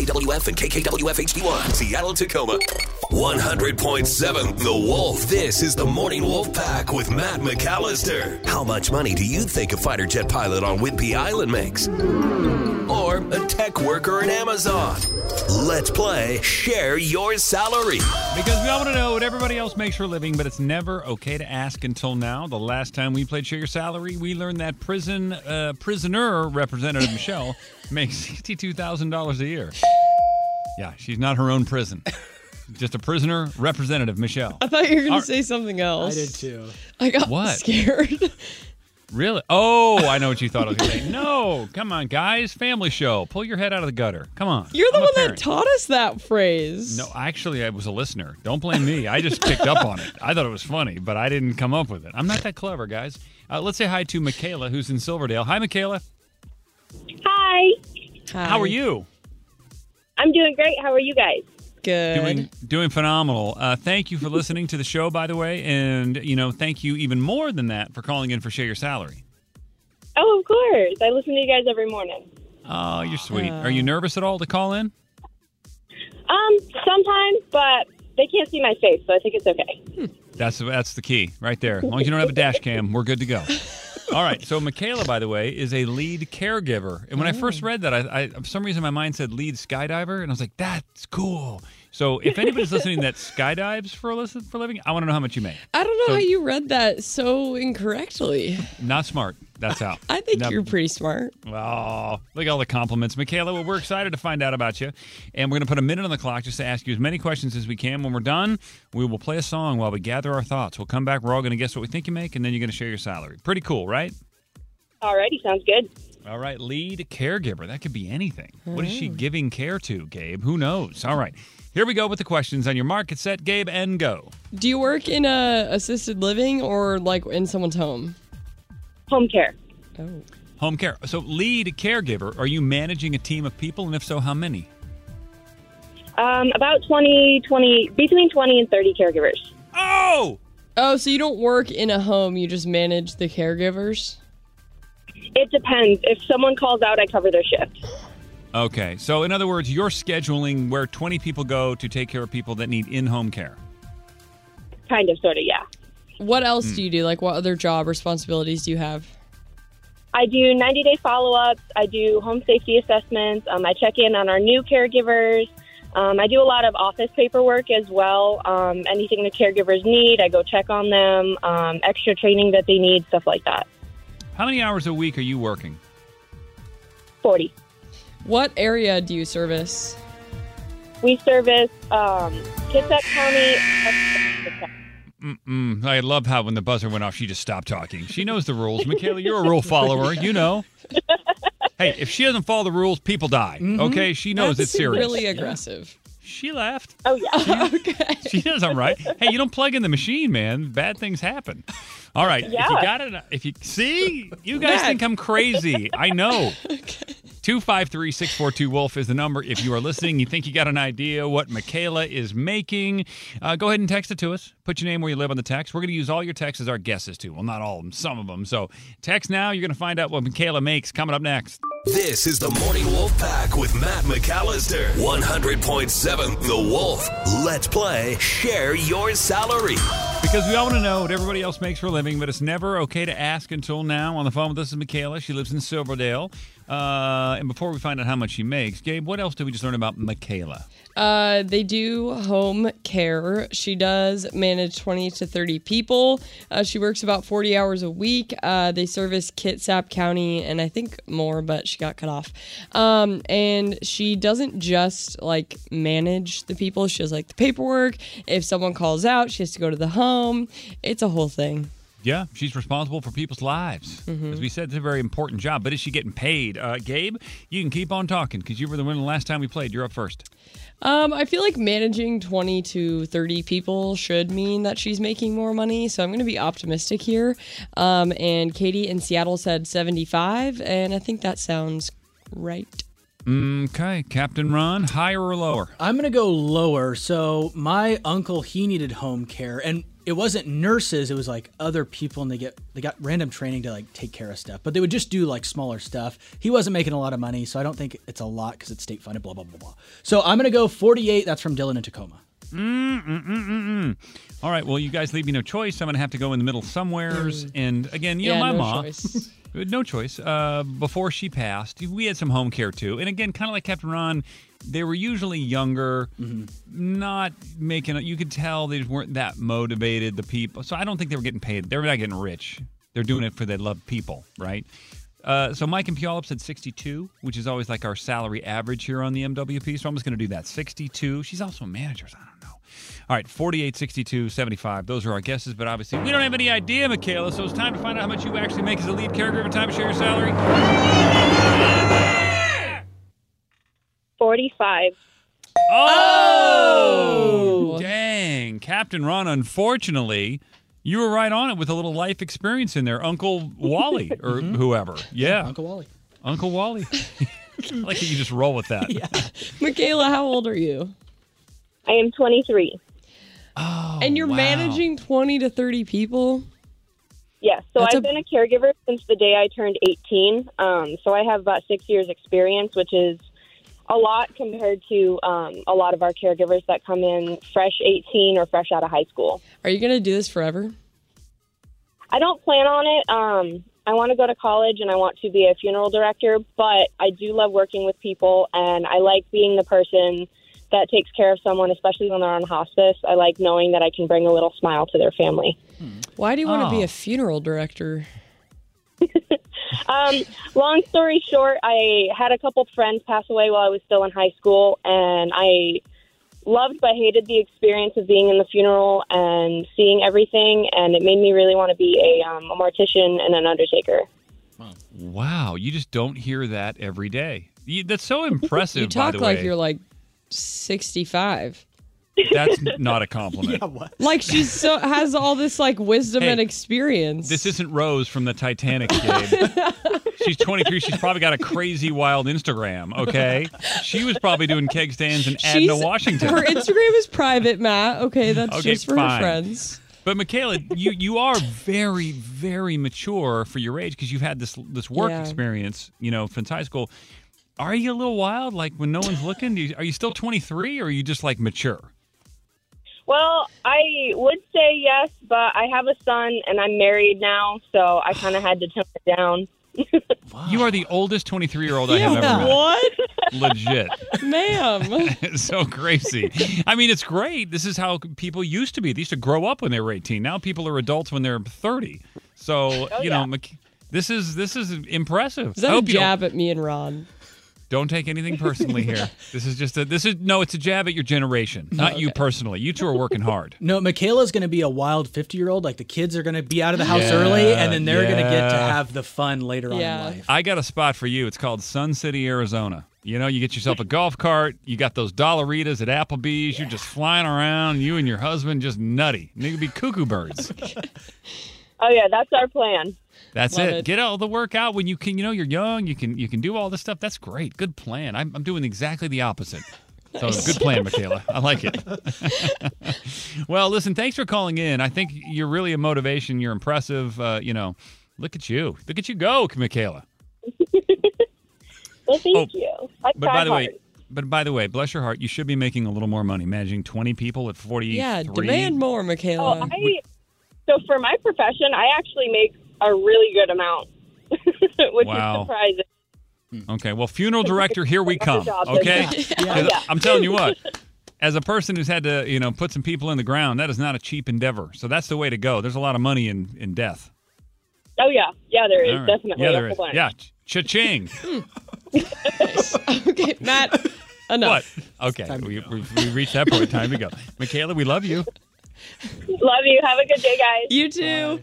KKWF and KKWF HD1, Seattle, Tacoma. 100.7 The Wolf. This is the Morning Wolf Pack with Matt McAllister. How much money do you think a fighter jet pilot on Whidbey Island makes? Or a tech worker in Amazon? Let's play Share Your Salary. Because we all want to know what everybody else makes for a living, but it's never okay to ask until now. The last time we played Share Your Salary, we learned that prison uh, prisoner representative Michelle makes sixty-two thousand dollars a year. Yeah, she's not her own prison. Just a prisoner representative, Michelle. I thought you were going to say something else. I did too. I got What? scared. Really? Oh, I know what you thought I was going to say. No, come on, guys. Family show. Pull your head out of the gutter. Come on. You're the I'm a one that parent. taught us that phrase. No, actually, I was a listener. Don't blame me. I just picked up on it. I thought it was funny, but I didn't come up with it. I'm not that clever, guys. Uh, let's say hi to McKayla, who's in Silverdale. Hi, McKayla. Hi. Hi. How are you? I'm doing great. How are you guys? Good. Doing doing phenomenal. Uh, thank you for listening to the show, by the way, and you know, thank you even more than that for calling in for share your salary. Oh, of course. I listen to you guys every morning. Oh, you're sweet. Are you nervous at all to call in? Um, sometimes, but they can't see my face, so I think it's okay. That's that's the key right there. As long as you don't have a dash cam, we're good to go. All right. So McKayla, by the way, is a lead caregiver. And when I first mm. read that, I, I for some reason my mind said lead skydiver, and I was like, that's cool. So if anybody's listening that skydives for a listen for a living, I want to know how much you make. I don't know So- how you read that so incorrectly. Not smart. That's how. I think Never- you're pretty smart. Oh, look at all the compliments, McKayla. Well, we're excited to find out about you, and we're going to put a minute on the clock just to ask you as many questions as we can. When we're done, we will play a song while we gather our thoughts. We'll come back. We're all going to guess what we think you make, and then you're going to share your salary. Pretty cool, right? Alrighty, sounds good. All right, lead caregiver. That could be anything. What is she oh. giving care to, Gabe? Who knows? All right, here we go with the questions on your market set, Gabe, and go. Do you work in a assisted living or like in someone's home? Home care. Oh. Home care. So, lead caregiver. Are you managing a team of people, and if so, how many? Um, about 20, 20, between 20 and 30 caregivers. Oh, Oh, so you don't work in a home, you just manage the caregivers? It depends. If someone calls out, I cover their shift. Okay. So, in other words, you're scheduling where 20 people go to take care of people that need in home care. Kind of, sort of, yeah. What else Hmm. do you do? Like what other job responsibilities do you have? I do 90 day follow ups. I do home safety assessments. Um, I check in on our new caregivers. Um, I do a lot of office paperwork as well. Um, anything the caregivers need, I go check on them. Um, extra training that they need, stuff like that. How many hours a week are you working? 40. What area do you service? We service um, Kitsap County. Mm, I love how when the buzzer went off, she just stopped talking. She knows the rules. McKayla, you're a rule follower. You know. Hey, if she doesn't follow the rules, people die. Okay, she knows That's it's serious. really aggressive. She left. Oh, yeah. okay. She does I'm right. Hey, you don't plug in the machine, man. Bad things happen. All right. If you Yeah. got it, if you see, you guys Matt. think I'm crazy. I know. 253 642 Wolf is the number. If you are listening, you think you got an idea what McKayla is making, uh, go ahead and text it to us. Put your name where you live on the text. We're going to use all your texts as our guesses, too. Well, not all of them, some of them. So text now. You're going to find out what McKayla makes coming up next. This is the Morning Wolf Pack with Matt McAllister. 100.7 The Wolf. Let's play Share Your Salary. Because we all want to know what everybody else makes for a living, but it's never okay to ask until now. On the phone with us is McKayla. She lives in Silverdale. Uh, and before we find out how much she makes, Gabe, what else did we just learn about McKayla? Uh, they do home care. She does manage 20 to 30 people. Uh, she works about 40 hours a week. Uh, they service Kitsap County and I think more, but she got cut off. Um, and she doesn't just like manage the people, she does like the paperwork. If someone calls out, she has to go to the home. It's a whole thing. Yeah, she's responsible for people's lives. As we said, it's a very important job, but is she getting paid? Uh, Gabe, you can keep on talking because you were the winner the last time we played. You're up first. Um, I feel like managing 20 to 30 people should mean that she's making more money. So I'm going to be optimistic here. Um, and Katie in Seattle said 75, and I think that sounds right. Okay, Captain Ron, higher or lower? I'm gonna go lower. So my uncle, he needed home care, and it wasn't nurses. It was like other people, and they get they got random training to like take care of stuff. But they would just do like smaller stuff. He wasn't making a lot of money, so I don't think it's a lot because it's state funded. Blah blah blah blah. So I'm gonna go 48. That's from Dylan in Tacoma. All right, well, you guys leave me no choice. I'm going to have to go in the middle somewheres. And again, you Yeah, know, my no mom, choice. no choice. Uh, before she passed, we had some home care too. And again, kind of like Captain Ron, they were usually younger, not making. You could tell they just weren't that motivated. The people, so I don't think they were getting paid. They were not getting rich. They're doing it for they love people, right? Uh, so Mike and Puyallup said 62, which is always like our salary average here on the MWP. So I'm just going to do that. 62. She's also a manager. So I don't know. All right, 48, 62, 75. Those are our guesses, but obviously we don't have any idea, McKayla. So it's time to find out how much you actually make as a lead caregiver. Time to share your salary. 45. Oh, dang. Captain Ron, unfortunately, you were right on it with a little life experience in there. Uncle Wally or whoever. Yeah, Uncle Wally. Uncle Wally. I like you just roll with that. Yeah. McKayla, how old are you? I am 23. Oh, and you're wow. managing 20 to 30 people? Yes. So That's I've a- been a caregiver since the day I turned 18. Um, so I have about six years experience, which is a lot compared to um, a lot of our caregivers that come in fresh 18 or fresh out of high school. Are you going to do this forever? I don't plan on it. Um, I want to go to college and I want to be a funeral director, but I do love working with people and I like being the person that takes care of someone, especially when they're on hospice. I like knowing that I can bring a little smile to their family. Why do you want to be Oh. a funeral director? Um, long story short, I had a couple friends pass away while I was still in high school, and I loved but hated the experience of being in the funeral and seeing everything, and it made me really want to be a, um, a mortician and an undertaker. Wow, you just don't hear that every day. You, that's so impressive. You talk by the like way. you're like 65. That's not a compliment. what? Like she's so has all this like wisdom Hey, and experience. This isn't Rose from the Titanic, Gabe. She's 23. She's probably got a crazy wild Instagram. Okay, she was probably doing keg stands in Adna, Washington. Her Instagram is private, Matt. Okay, that's Okay, just for fine. her friends. But McKayla, you you are very very mature for your age because you've had this this work Yeah. experience, you know, since high school. Are you a little wild, like when no one's looking? Do you, are you still 23, or are you just like mature? Well, I would say yes, but I have a son and I'm married now, so I kind of had to tone it down. You are the oldest 23 year old I have ever met. What, Legit. ma'am? It's so crazy. I mean, it's great. This is how people used to be. They used to grow up when they were 18. Now people are adults when they're 30. So, oh, you know, this is this is impressive. Is I that a hope you jab at me and Ron? Don't take anything personally here. This is just a this is no, it's a jab at your generation, not you personally. You two are working hard. No, McKayla's going to be a wild 50 year old. Like the kids are going to be out of the house Yeah, early, and then they're going to get to have the fun later Yeah. on in life. I got a spot for you. It's called Sun City, Arizona. You know, you get yourself a golf cart, you got those dollaritas at Applebee's, you're just flying around, you and your husband just nutty. You could be cuckoo birds. Oh yeah, that's our plan. That's it. it. Get all the work out when you can. You know, you're young. You can you can do all this stuff. That's great. Good plan. I'm, I'm doing exactly the opposite. So good plan, McKayla. I like it. well, listen. Thanks for calling in. I think you're really a motivation. You're impressive. Uh, you know, look at you. Look at you go, McKayla. Well, thank Oh, you. I But by the hard. way, but by the way, bless your heart, you should be making a little more money. Managing 20 people at 43. Yeah, demand more, McKayla. Oh, I, so for my profession, I actually make a really good amount, which Wow. is surprising. Hmm. Okay, well, funeral director, here we come. job, Okay, yeah. 'Cause I'm telling you what. As a person who's had to, you know, put some people in the ground, that is not a cheap endeavor. So that's the way to go. There's a lot of money in in death. Oh yeah, yeah, there is All right. definitely. Yeah, That's there the is. plan. Yeah, cha-ching. Hmm. okay, Matt. Enough. what? Okay, we, we, we reached that point. Time to go. McKayla, we love you. Love you. Have a good day, guys. You too.